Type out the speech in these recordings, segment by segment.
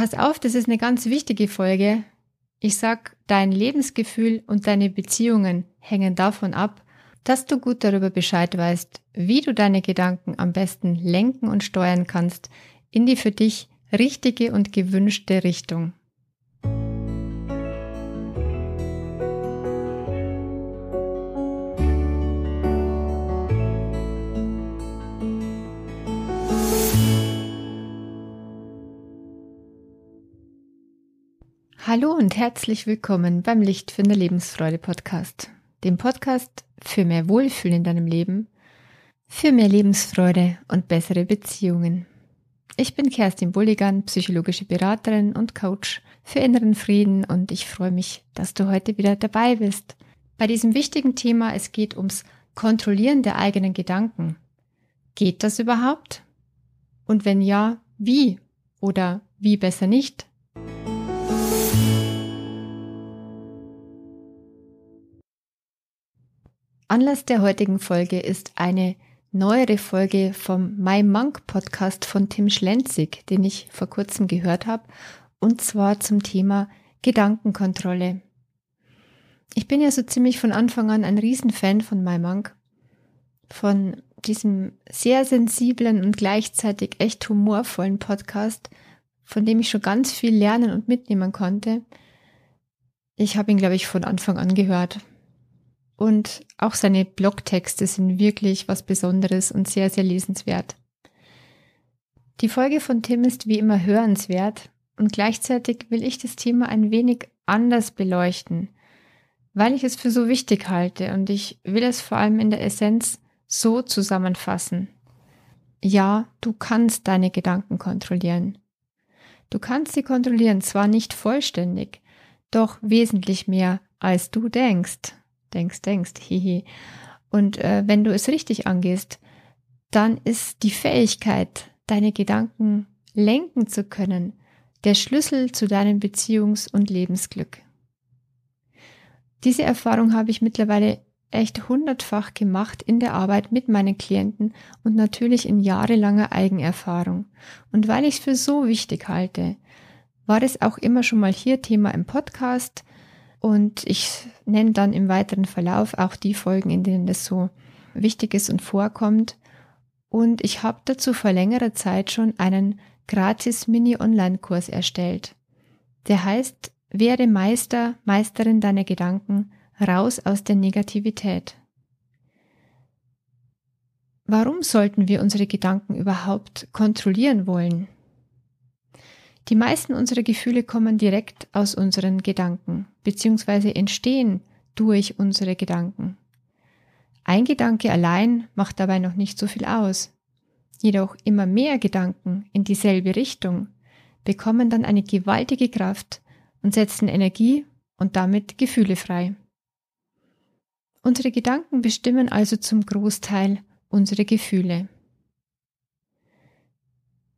Pass auf, das ist eine ganz wichtige Folge. Ich sag, dein Lebensgefühl und deine Beziehungen hängen davon ab, dass du gut darüber Bescheid weißt, wie du deine Gedanken am besten lenken und steuern kannst in die für dich richtige und gewünschte Richtung. Hallo und herzlich willkommen beim Licht für eine Lebensfreude Podcast, dem Podcast für mehr Wohlfühlen in deinem Leben, für mehr Lebensfreude und bessere Beziehungen. Ich bin Kerstin Bulligan, psychologische Beraterin und Coach für inneren Frieden und ich freue mich, dass du heute wieder dabei bist. Bei diesem wichtigen Thema, es geht ums Kontrollieren der eigenen Gedanken. Geht das überhaupt? Und wenn ja, wie? Oder wie besser nicht? Anlass der heutigen Folge ist eine neuere Folge vom My Monk Podcast von Tim Schlenzig, den ich vor kurzem gehört habe, und zwar zum Thema Gedankenkontrolle. Ich bin ja so ziemlich von Anfang an ein Riesenfan von My Monk, von diesem sehr sensiblen und gleichzeitig echt humorvollen Podcast, von dem ich schon ganz viel lernen und mitnehmen konnte. Ich habe ihn, glaube ich, von Anfang an gehört und auch seine Blogtexte sind wirklich was Besonderes und sehr, sehr lesenswert. Die Folge von Tim ist wie immer hörenswert und gleichzeitig will ich das Thema ein wenig anders beleuchten, weil ich es für so wichtig halte und ich will es vor allem in der Essenz so zusammenfassen. Ja, du kannst deine Gedanken kontrollieren. Du kannst sie kontrollieren, zwar nicht vollständig, doch wesentlich mehr, als du denkst denkst, denkst, hihi. Und äh, wenn du es richtig angehst, dann ist die Fähigkeit, deine Gedanken lenken zu können, der Schlüssel zu deinem Beziehungs- und Lebensglück. Diese Erfahrung habe ich mittlerweile echt hundertfach gemacht in der Arbeit mit meinen Klienten und natürlich in jahrelanger Eigenerfahrung. Und weil ich es für so wichtig halte, war es auch immer schon mal hier Thema im Podcast, und ich nenne dann im weiteren Verlauf auch die Folgen, in denen das so wichtig ist und vorkommt. Und ich habe dazu vor längerer Zeit schon einen gratis Mini-Online-Kurs erstellt. Der heißt, werde Meister, Meisterin deiner Gedanken, raus aus der Negativität. Warum sollten wir unsere Gedanken überhaupt kontrollieren wollen? Die meisten unserer Gefühle kommen direkt aus unseren Gedanken bzw. entstehen durch unsere Gedanken. Ein Gedanke allein macht dabei noch nicht so viel aus. Jedoch immer mehr Gedanken in dieselbe Richtung bekommen dann eine gewaltige Kraft und setzen Energie und damit Gefühle frei. Unsere Gedanken bestimmen also zum Großteil unsere Gefühle.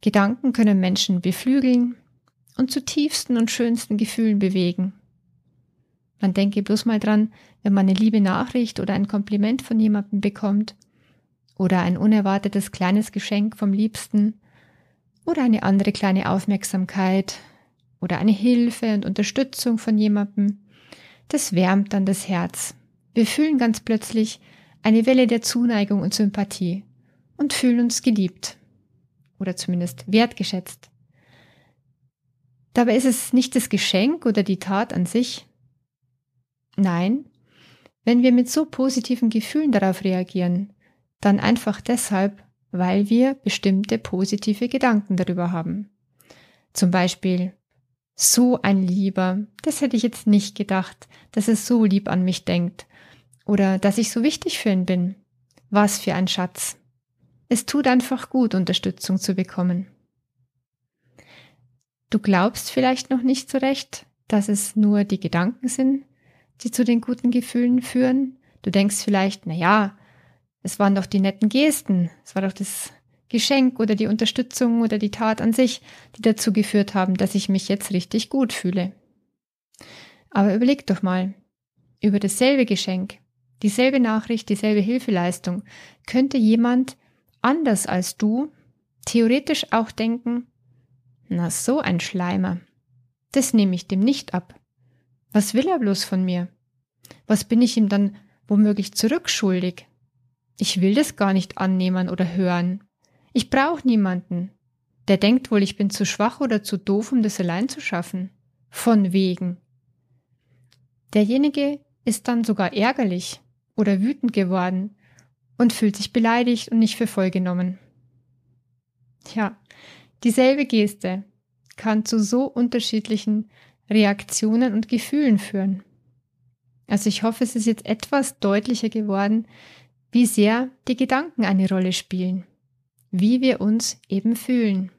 Gedanken können Menschen beflügeln, und zu tiefsten und schönsten Gefühlen bewegen. Man denke bloß mal dran, wenn man eine liebe Nachricht oder ein Kompliment von jemandem bekommt oder ein unerwartetes kleines Geschenk vom Liebsten oder eine andere kleine Aufmerksamkeit oder eine Hilfe und Unterstützung von jemandem. Das wärmt dann das Herz. Wir fühlen ganz plötzlich eine Welle der Zuneigung und Sympathie und fühlen uns geliebt oder zumindest wertgeschätzt. Dabei ist es nicht das Geschenk oder die Tat an sich. Nein, wenn wir mit so positiven Gefühlen darauf reagieren, dann einfach deshalb, weil wir bestimmte positive Gedanken darüber haben. Zum Beispiel, so ein Lieber, das hätte ich jetzt nicht gedacht, dass er so lieb an mich denkt. Oder dass ich so wichtig für ihn bin. Was für ein Schatz. Es tut einfach gut, Unterstützung zu bekommen. Du glaubst vielleicht noch nicht so recht, dass es nur die Gedanken sind, die zu den guten Gefühlen führen. Du denkst vielleicht, na ja, es waren doch die netten Gesten, es war doch das Geschenk oder die Unterstützung oder die Tat an sich, die dazu geführt haben, dass ich mich jetzt richtig gut fühle. Aber überleg doch mal, über dasselbe Geschenk, dieselbe Nachricht, dieselbe Hilfeleistung, könnte jemand anders als du theoretisch auch denken, Na, so ein Schleimer. Das nehme ich dem nicht ab. Was will er bloß von mir? Was bin ich ihm dann womöglich zurückschuldig? Ich will das gar nicht annehmen oder hören. Ich brauche niemanden. Der denkt wohl, ich bin zu schwach oder zu doof, um das allein zu schaffen. Von wegen. Derjenige ist dann sogar ärgerlich oder wütend geworden und fühlt sich beleidigt und nicht für voll genommen. Tja, dieselbe Geste kann zu so unterschiedlichen Reaktionen und Gefühlen führen. Also ich hoffe, es ist jetzt etwas deutlicher geworden, wie sehr die Gedanken eine Rolle spielen, wie wir uns eben fühlen.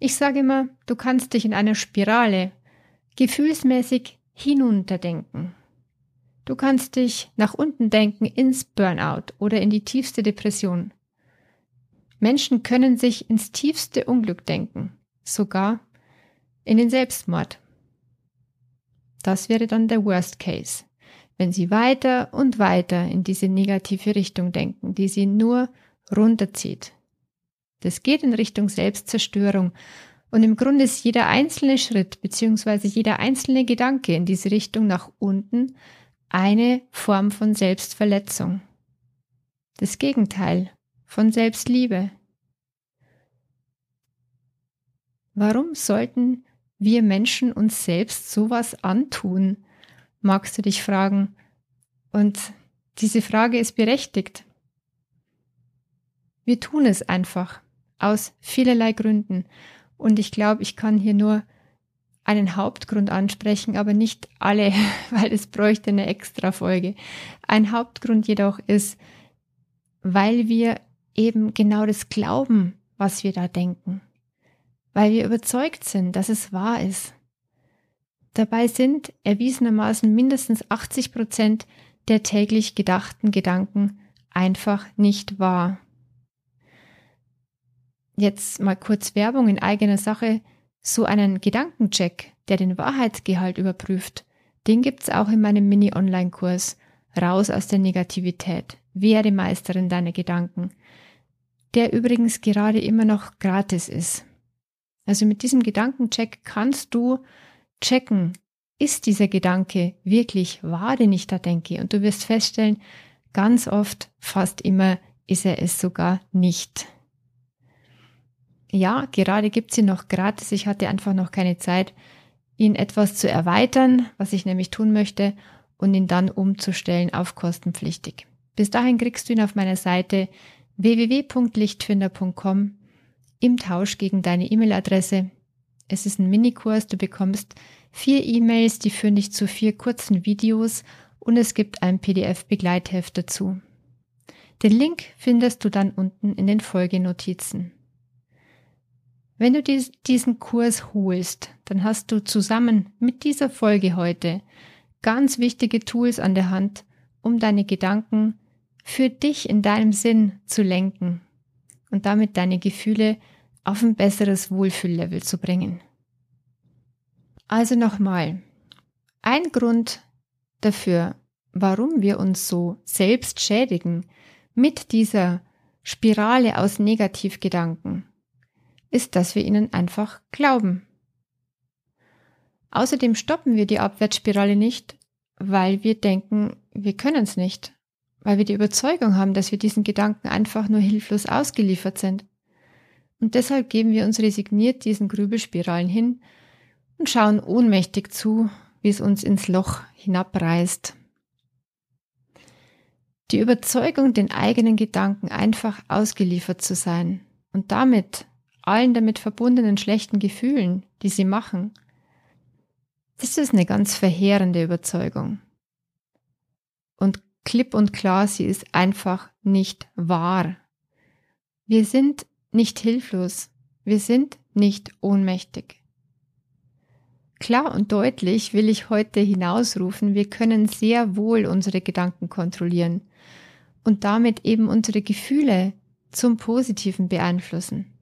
Ich sage immer, du kannst dich in einer Spirale gefühlsmäßig hinunterdenken. Du kannst dich nach unten denken ins Burnout oder in die tiefste Depression. Menschen können sich ins tiefste Unglück denken, sogar in den Selbstmord. Das wäre dann der Worst Case, wenn sie weiter und weiter in diese negative Richtung denken, die sie nur runterzieht. Das geht in Richtung Selbstzerstörung und im Grunde ist jeder einzelne Schritt bzw. jeder einzelne Gedanke in diese Richtung nach unten eine Form von Selbstverletzung. Das Gegenteil von Selbstliebe. Warum sollten wir Menschen uns selbst sowas antun? Magst du dich fragen? Und diese Frage ist berechtigt. Wir tun es einfach aus vielerlei Gründen. Und ich glaube, ich kann hier nur einen Hauptgrund ansprechen, aber nicht alle, weil es bräuchte eine extra Folge. Ein Hauptgrund jedoch ist, weil wir eben genau das glauben, was wir da denken. Weil wir überzeugt sind, dass es wahr ist. Dabei sind erwiesenermaßen mindestens 80 Prozent der täglich gedachten Gedanken einfach nicht wahr jetzt mal kurz Werbung in eigener Sache, so einen Gedankencheck, der den Wahrheitsgehalt überprüft, den gibt's auch in meinem Mini-Online-Kurs Raus aus der Negativität. Werde Meisterin deiner Gedanken. Der übrigens gerade immer noch gratis ist. Also mit diesem Gedankencheck kannst du checken, ist dieser Gedanke wirklich wahr, den ich da denke? Und du wirst feststellen, ganz oft, fast immer, ist er es sogar nicht ja, gerade gibt sie noch gratis. Ich hatte einfach noch keine Zeit, ihn etwas zu erweitern, was ich nämlich tun möchte, und ihn dann umzustellen auf kostenpflichtig. Bis dahin kriegst du ihn auf meiner Seite www.lichtfinder.com im Tausch gegen deine E-Mail-Adresse. Es ist ein Minikurs, du bekommst vier E-Mails, die führen dich zu vier kurzen Videos und es gibt ein PDF-Begleitheft dazu. Den Link findest du dann unten in den Folgenotizen. Wenn du dies, diesen Kurs holst, dann hast du zusammen mit dieser Folge heute ganz wichtige Tools an der Hand, um deine Gedanken für dich in deinem Sinn zu lenken und damit deine Gefühle auf ein besseres Wohlfühllevel zu bringen. Also nochmal, ein Grund dafür, warum wir uns so selbst schädigen mit dieser Spirale aus Negativgedanken, ist, dass wir ihnen einfach glauben. Außerdem stoppen wir die Abwärtsspirale nicht, weil wir denken, wir können es nicht, weil wir die Überzeugung haben, dass wir diesen Gedanken einfach nur hilflos ausgeliefert sind. Und deshalb geben wir uns resigniert diesen Grübelspiralen hin und schauen ohnmächtig zu, wie es uns ins Loch hinabreißt. Die Überzeugung, den eigenen Gedanken einfach ausgeliefert zu sein und damit allen damit verbundenen schlechten Gefühlen, die sie machen. Das ist eine ganz verheerende Überzeugung. Und klipp und klar, sie ist einfach nicht wahr. Wir sind nicht hilflos, wir sind nicht ohnmächtig. Klar und deutlich will ich heute hinausrufen, wir können sehr wohl unsere Gedanken kontrollieren und damit eben unsere Gefühle zum Positiven beeinflussen.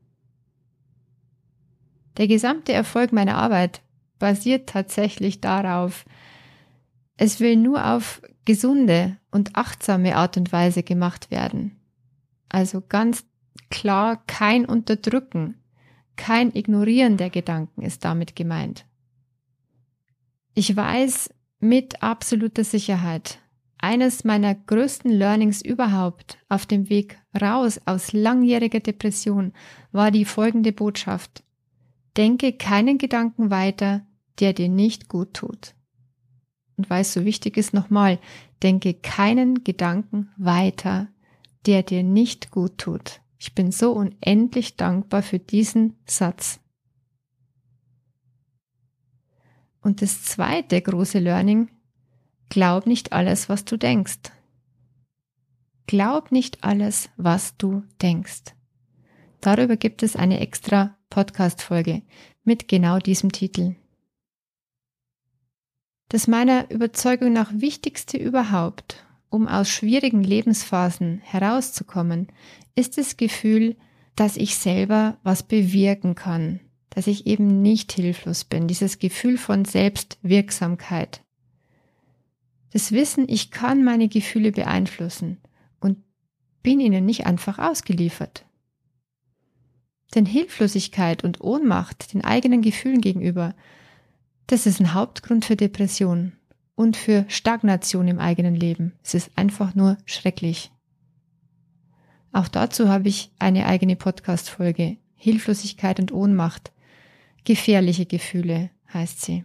Der gesamte Erfolg meiner Arbeit basiert tatsächlich darauf, es will nur auf gesunde und achtsame Art und Weise gemacht werden. Also ganz klar kein Unterdrücken, Kein Ignorieren der Gedanken ist damit gemeint. Ich weiß mit absoluter Sicherheit, eines meiner größten Learnings überhaupt auf dem Weg raus aus langjähriger Depression war die folgende Botschaft. Denke keinen Gedanken weiter, der dir nicht gut tut. Und weil es so wichtig ist, nochmal, denke keinen Gedanken weiter, der dir nicht gut tut. Ich bin so unendlich dankbar für diesen Satz. Und das zweite große Learning, glaub nicht alles, was du denkst. Glaub nicht alles, was du denkst. Darüber gibt es eine extra Podcast-Folge mit genau diesem Titel. Das meiner Überzeugung nach wichtigste überhaupt, um aus schwierigen Lebensphasen herauszukommen, ist das Gefühl, dass ich selber was bewirken kann, dass ich eben nicht hilflos bin, dieses Gefühl von Selbstwirksamkeit. Das Wissen, ich kann meine Gefühle beeinflussen und bin ihnen nicht einfach ausgeliefert. Denn Hilflosigkeit und Ohnmacht den eigenen Gefühlen gegenüber, das ist ein Hauptgrund für Depression und für Stagnation im eigenen Leben. Es ist einfach nur schrecklich. Auch dazu habe ich eine eigene Podcast-Folge. Hilflosigkeit und Ohnmacht. Gefährliche Gefühle heißt sie.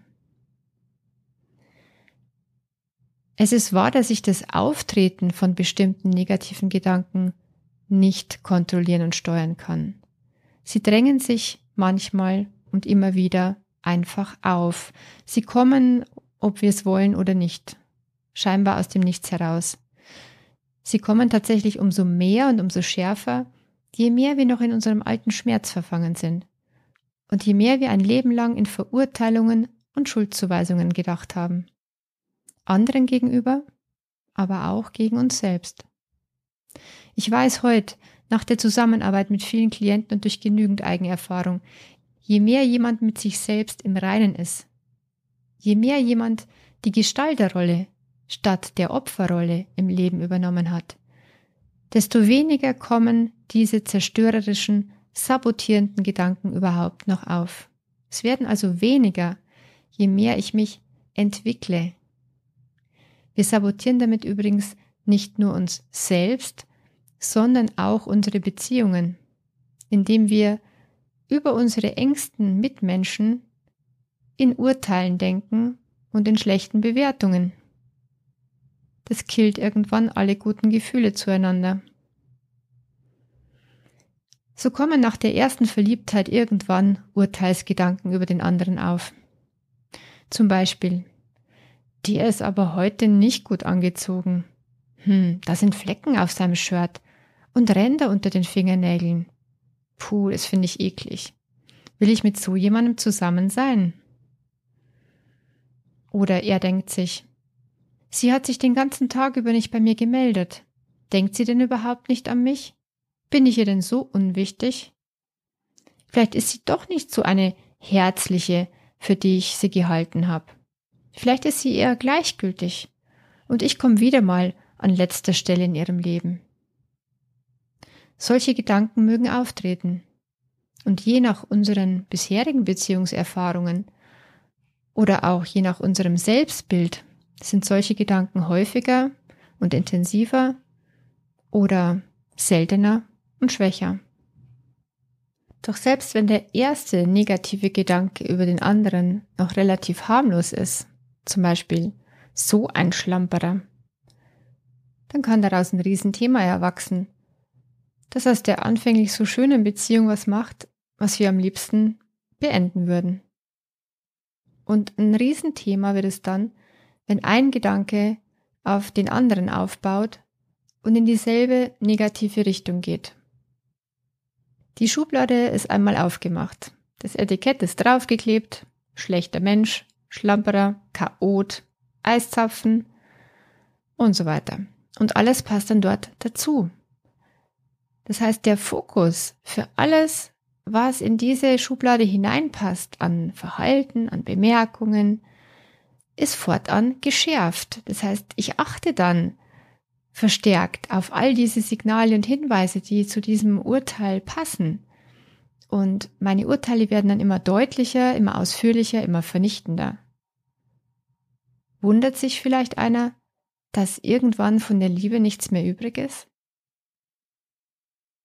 Es ist wahr, dass ich das Auftreten von bestimmten negativen Gedanken nicht kontrollieren und steuern kann. Sie drängen sich manchmal und immer wieder einfach auf. Sie kommen, ob wir es wollen oder nicht, scheinbar aus dem Nichts heraus. Sie kommen tatsächlich umso mehr und umso schärfer, je mehr wir noch in unserem alten Schmerz verfangen sind und je mehr wir ein Leben lang in Verurteilungen und Schuldzuweisungen gedacht haben. Anderen gegenüber, aber auch gegen uns selbst. Ich weiß heute, nach der Zusammenarbeit mit vielen Klienten und durch genügend Eigenerfahrung, je mehr jemand mit sich selbst im Reinen ist, je mehr jemand die Gestalterrolle statt der Opferrolle im Leben übernommen hat, desto weniger kommen diese zerstörerischen, sabotierenden Gedanken überhaupt noch auf. Es werden also weniger, je mehr ich mich entwickle. Wir sabotieren damit übrigens nicht nur uns selbst, sondern auch unsere Beziehungen, indem wir über unsere engsten Mitmenschen in Urteilen denken und in schlechten Bewertungen. Das killt irgendwann alle guten Gefühle zueinander. So kommen nach der ersten Verliebtheit irgendwann Urteilsgedanken über den anderen auf. Zum Beispiel, der ist aber heute nicht gut angezogen. Hm, da sind Flecken auf seinem Shirt und Ränder unter den Fingernägeln. Puh, das finde ich eklig. Will ich mit so jemandem zusammen sein? Oder er denkt sich, sie hat sich den ganzen Tag über nicht bei mir gemeldet. Denkt sie denn überhaupt nicht an mich? Bin ich ihr denn so unwichtig? Vielleicht ist sie doch nicht so eine herzliche, für die ich sie gehalten habe. Vielleicht ist sie eher gleichgültig. Und ich komme wieder mal an letzter Stelle in ihrem Leben. Solche Gedanken mögen auftreten. Und je nach unseren bisherigen Beziehungserfahrungen oder auch je nach unserem Selbstbild sind solche Gedanken häufiger und intensiver oder seltener und schwächer. Doch selbst wenn der erste negative Gedanke über den anderen noch relativ harmlos ist, zum Beispiel so ein Schlamperer, dann kann daraus ein Riesenthema erwachsen dass aus der anfänglich so schönen Beziehung was macht, was wir am liebsten beenden würden. Und ein Riesenthema wird es dann, wenn ein Gedanke auf den anderen aufbaut und in dieselbe negative Richtung geht. Die Schublade ist einmal aufgemacht. Das Etikett ist draufgeklebt. Schlechter Mensch, Schlamperer, Chaot, Eiszapfen und so weiter. Und alles passt dann dort dazu. Das heißt, der Fokus für alles, was in diese Schublade hineinpasst, an Verhalten, an Bemerkungen, ist fortan geschärft. Das heißt, ich achte dann verstärkt auf all diese Signale und Hinweise, die zu diesem Urteil passen. Und meine Urteile werden dann immer deutlicher, immer ausführlicher, immer vernichtender. Wundert sich vielleicht einer, dass irgendwann von der Liebe nichts mehr übrig ist?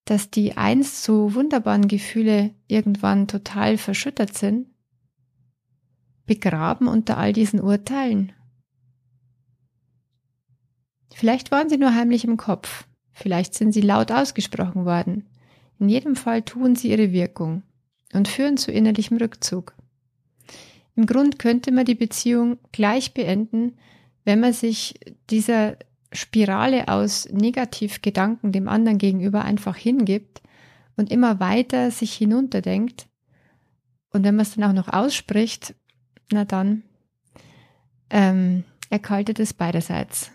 Dass die einst so wunderbaren Gefühle irgendwann total verschüttert sind? Begraben unter all diesen Urteilen? Vielleicht waren sie nur heimlich im Kopf, vielleicht sind sie laut ausgesprochen worden. In jedem Fall tun sie ihre Wirkung und führen zu innerlichem Rückzug. Im Grund könnte man die Beziehung gleich beenden, wenn man sich dieser Spirale aus Negativgedanken dem anderen gegenüber einfach hingibt und immer weiter sich hinunterdenkt. Und wenn man es dann auch noch ausspricht, na dann ähm, erkaltet es beiderseits.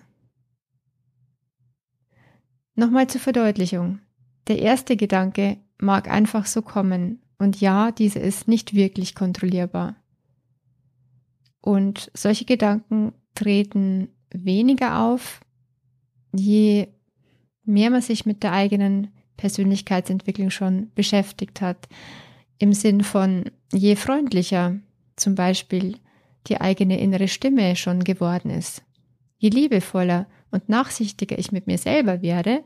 Nochmal zur Verdeutlichung. Der erste Gedanke mag einfach so kommen und ja, dieser ist nicht wirklich kontrollierbar. Und solche Gedanken treten weniger auf, je mehr man sich mit der eigenen Persönlichkeitsentwicklung schon beschäftigt hat. Im Sinn von je freundlicher zum Beispiel die eigene innere Stimme schon geworden ist. Je liebevoller und nachsichtiger ich mit mir selber werde,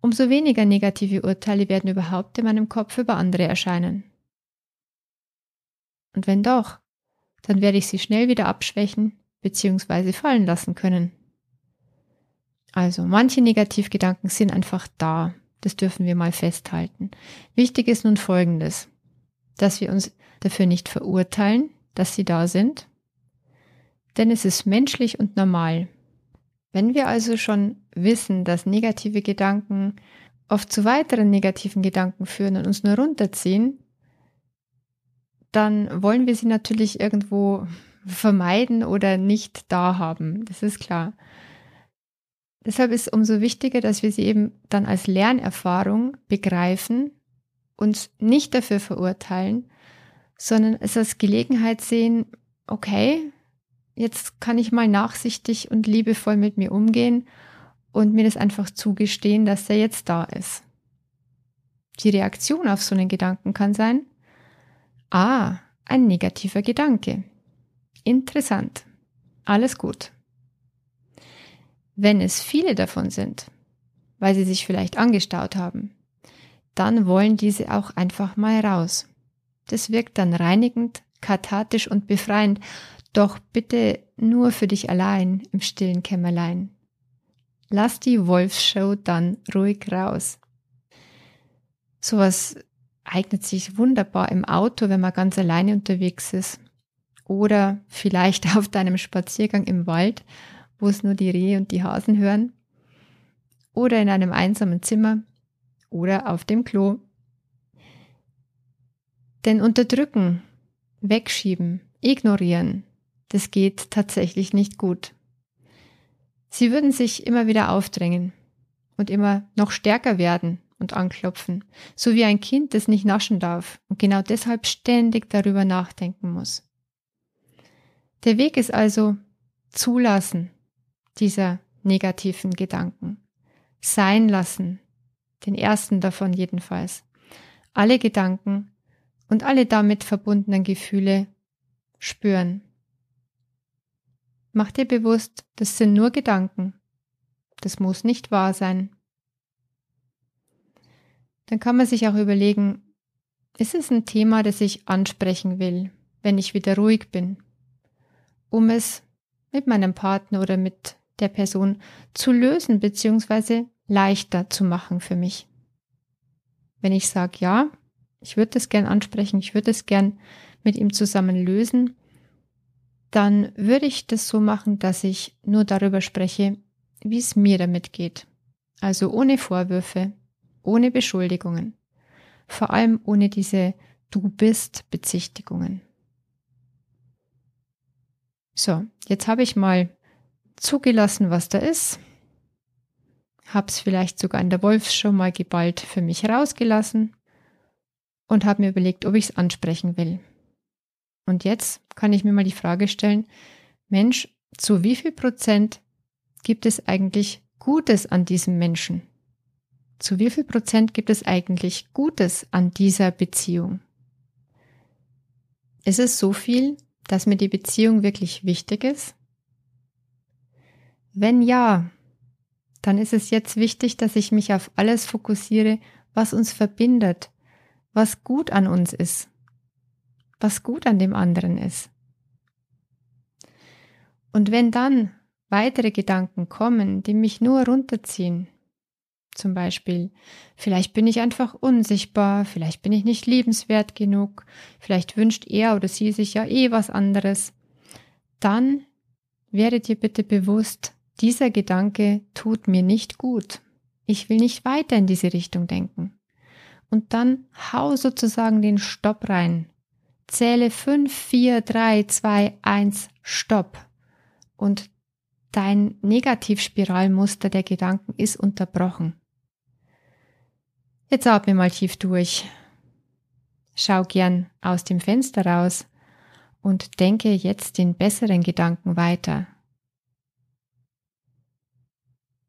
umso weniger negative Urteile werden überhaupt in meinem Kopf über andere erscheinen. Und wenn doch, dann werde ich sie schnell wieder abschwächen bzw. fallen lassen können. Also manche Negativgedanken sind einfach da. Das dürfen wir mal festhalten. Wichtig ist nun Folgendes, dass wir uns dafür nicht verurteilen, dass sie da sind, denn es ist menschlich und normal. Wenn wir also schon wissen, dass negative Gedanken oft zu weiteren negativen Gedanken führen und uns nur runterziehen, dann wollen wir sie natürlich irgendwo vermeiden oder nicht da haben. Das ist klar. Deshalb ist es umso wichtiger, dass wir sie eben dann als Lernerfahrung begreifen, uns nicht dafür verurteilen, sondern es als Gelegenheit sehen, okay, jetzt kann ich mal nachsichtig und liebevoll mit mir umgehen und mir das einfach zugestehen, dass er jetzt da ist. Die Reaktion auf so einen Gedanken kann sein, Ah, ein negativer Gedanke. Interessant. Alles gut. Wenn es viele davon sind, weil sie sich vielleicht angestaut haben, dann wollen diese auch einfach mal raus. Das wirkt dann reinigend, kathartisch und befreiend, doch bitte nur für dich allein im stillen Kämmerlein. Lass die Wolfsshow dann ruhig raus. Sowas eignet sich wunderbar im Auto, wenn man ganz alleine unterwegs ist. Oder vielleicht auf deinem Spaziergang im Wald, wo es nur die Rehe und die Hasen hören. Oder in einem einsamen Zimmer. Oder auf dem Klo. Denn unterdrücken, wegschieben, ignorieren, das geht tatsächlich nicht gut. Sie würden sich immer wieder aufdrängen und immer noch stärker werden und anklopfen, so wie ein Kind, das nicht naschen darf und genau deshalb ständig darüber nachdenken muss. Der Weg ist also zulassen dieser negativen Gedanken, sein lassen, den ersten davon jedenfalls, alle Gedanken und alle damit verbundenen Gefühle spüren. Mach dir bewusst, das sind nur Gedanken. Das muss nicht wahr sein. Dann kann man sich auch überlegen, ist es ein Thema, das ich ansprechen will, wenn ich wieder ruhig bin, um es mit meinem Partner oder mit der Person zu lösen bzw. leichter zu machen für mich. Wenn ich sage, ja, ich würde es gern ansprechen, ich würde es gern mit ihm zusammen lösen, dann würde ich das so machen, dass ich nur darüber spreche, wie es mir damit geht. Also ohne Vorwürfe, ohne Beschuldigungen, vor allem ohne diese Du bist Bezichtigungen. So, jetzt habe ich mal zugelassen, was da ist, hab's vielleicht sogar in der Wolfsshow mal geballt für mich rausgelassen und habe mir überlegt, ob ich es ansprechen will. Und jetzt kann ich mir mal die Frage stellen, Mensch, zu wie viel Prozent gibt es eigentlich Gutes an diesem Menschen? Zu wie viel Prozent gibt es eigentlich Gutes an dieser Beziehung? Ist es so viel, dass mir die Beziehung wirklich wichtig ist? Wenn ja, dann ist es jetzt wichtig, dass ich mich auf alles fokussiere, was uns verbindet, was gut an uns ist, was gut an dem anderen ist. Und wenn dann weitere Gedanken kommen, die mich nur runterziehen, zum Beispiel, vielleicht bin ich einfach unsichtbar, vielleicht bin ich nicht liebenswert genug, vielleicht wünscht er oder sie sich ja eh was anderes, dann werde dir bitte bewusst, dieser Gedanke tut mir nicht gut. Ich will nicht weiter in diese Richtung denken. Und dann hau sozusagen den Stopp rein. Zähle 5, 4, 3, 2, 1, Stopp. Und dein Negativspiralmuster der Gedanken ist unterbrochen. Jetzt atme mal tief durch. Schau gern aus dem Fenster raus und denke jetzt den besseren Gedanken weiter.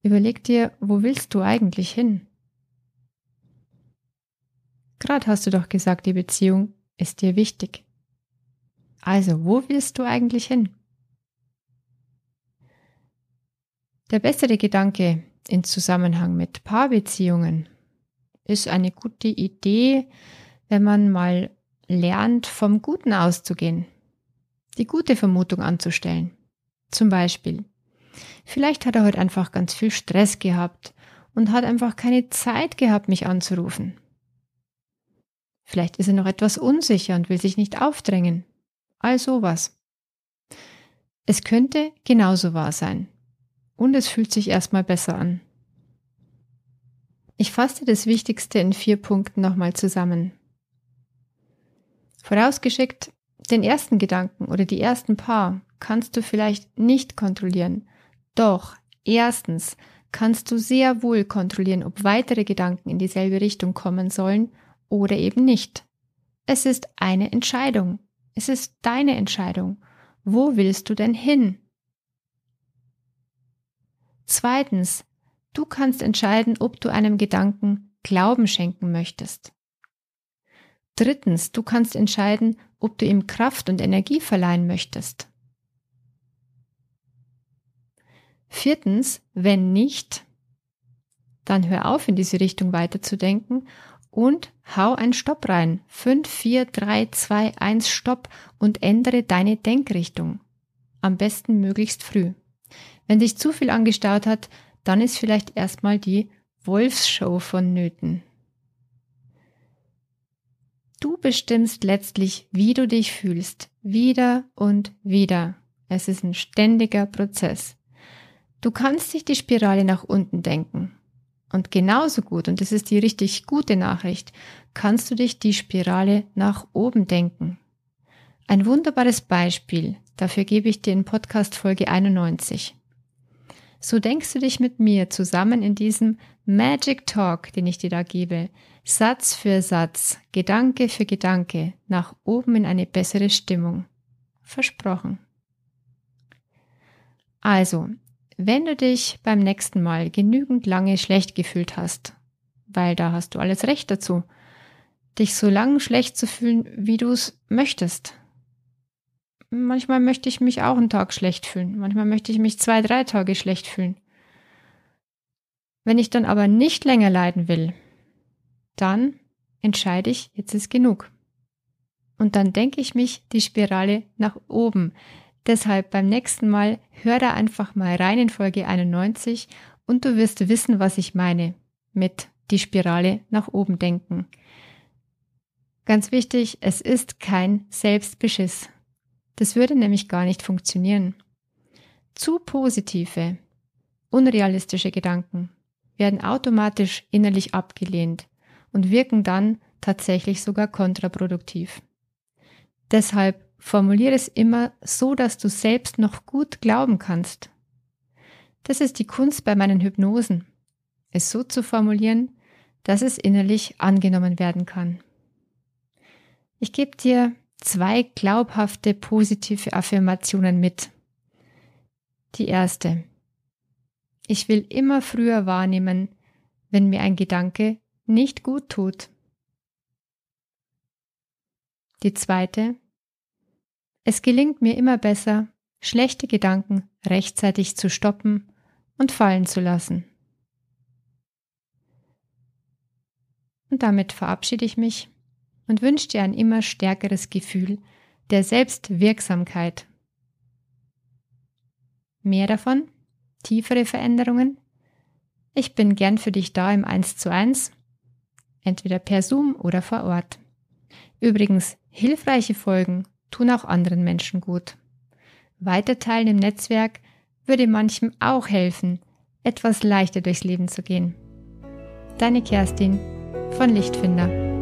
Überleg dir, wo willst du eigentlich hin? Gerade hast du doch gesagt, die Beziehung ist dir wichtig. Also, wo willst du eigentlich hin? Der bessere Gedanke in Zusammenhang mit Paarbeziehungen ist eine gute Idee, wenn man mal lernt, vom Guten auszugehen, die gute Vermutung anzustellen. Zum Beispiel, vielleicht hat er heute einfach ganz viel Stress gehabt und hat einfach keine Zeit gehabt, mich anzurufen. Vielleicht ist er noch etwas unsicher und will sich nicht aufdrängen. All sowas. Es könnte genauso wahr sein. Und es fühlt sich erstmal besser an. Ich fasse das Wichtigste in vier Punkten nochmal zusammen. Vorausgeschickt, den ersten Gedanken oder die ersten paar kannst du vielleicht nicht kontrollieren. Doch, erstens kannst du sehr wohl kontrollieren, ob weitere Gedanken in dieselbe Richtung kommen sollen oder eben nicht. Es ist eine Entscheidung. Es ist deine Entscheidung. Wo willst du denn hin? Zweitens, Du kannst entscheiden, ob du einem Gedanken Glauben schenken möchtest. Drittens, du kannst entscheiden, ob du ihm Kraft und Energie verleihen möchtest. Viertens, wenn nicht, dann hör auf, in diese Richtung weiterzudenken und hau einen Stopp rein. 5, 4, 3, 2, 1 Stopp und ändere deine Denkrichtung. Am besten möglichst früh. Wenn dich zu viel angestaut hat, dann ist vielleicht erstmal die Wolfsshow vonnöten. Du bestimmst letztlich, wie du dich fühlst, wieder und wieder. Es ist ein ständiger Prozess. Du kannst dich die Spirale nach unten denken. Und genauso gut, und das ist die richtig gute Nachricht, kannst du dich die Spirale nach oben denken. Ein wunderbares Beispiel, dafür gebe ich dir in Podcast Folge 91 so denkst du dich mit mir zusammen in diesem Magic Talk, den ich dir da gebe, Satz für Satz, Gedanke für Gedanke, nach oben in eine bessere Stimmung. Versprochen. Also, wenn du dich beim nächsten Mal genügend lange schlecht gefühlt hast, weil da hast du alles Recht dazu, dich so lange schlecht zu fühlen, wie du es möchtest, manchmal möchte ich mich auch einen Tag schlecht fühlen. Manchmal möchte ich mich zwei, drei Tage schlecht fühlen. Wenn ich dann aber nicht länger leiden will, dann entscheide ich, jetzt ist genug. Und dann denke ich mich die Spirale nach oben. Deshalb beim nächsten Mal hör da einfach mal rein in Folge 91 und du wirst wissen, was ich meine mit die Spirale nach oben denken. Ganz wichtig, es ist kein Selbstbeschiss. Das würde nämlich gar nicht funktionieren. Zu positive, unrealistische Gedanken werden automatisch innerlich abgelehnt und wirken dann tatsächlich sogar kontraproduktiv. Deshalb formuliere es immer so, dass du selbst noch gut glauben kannst. Das ist die Kunst bei meinen Hypnosen, es so zu formulieren, dass es innerlich angenommen werden kann. Ich gebe dir zwei glaubhafte positive Affirmationen mit. Die erste. Ich will immer früher wahrnehmen, wenn mir ein Gedanke nicht gut tut. Die zweite. Es gelingt mir immer besser, schlechte Gedanken rechtzeitig zu stoppen und fallen zu lassen. Und damit verabschiede ich mich und wünsche dir ein immer stärkeres Gefühl der Selbstwirksamkeit. Mehr davon, tiefere Veränderungen. Ich bin gern für dich da im 1 zu 1, entweder per Zoom oder vor Ort. Übrigens, hilfreiche Folgen tun auch anderen Menschen gut. Weiterteilen im Netzwerk würde manchem auch helfen, etwas leichter durchs Leben zu gehen. Deine Kerstin von Lichtfinder.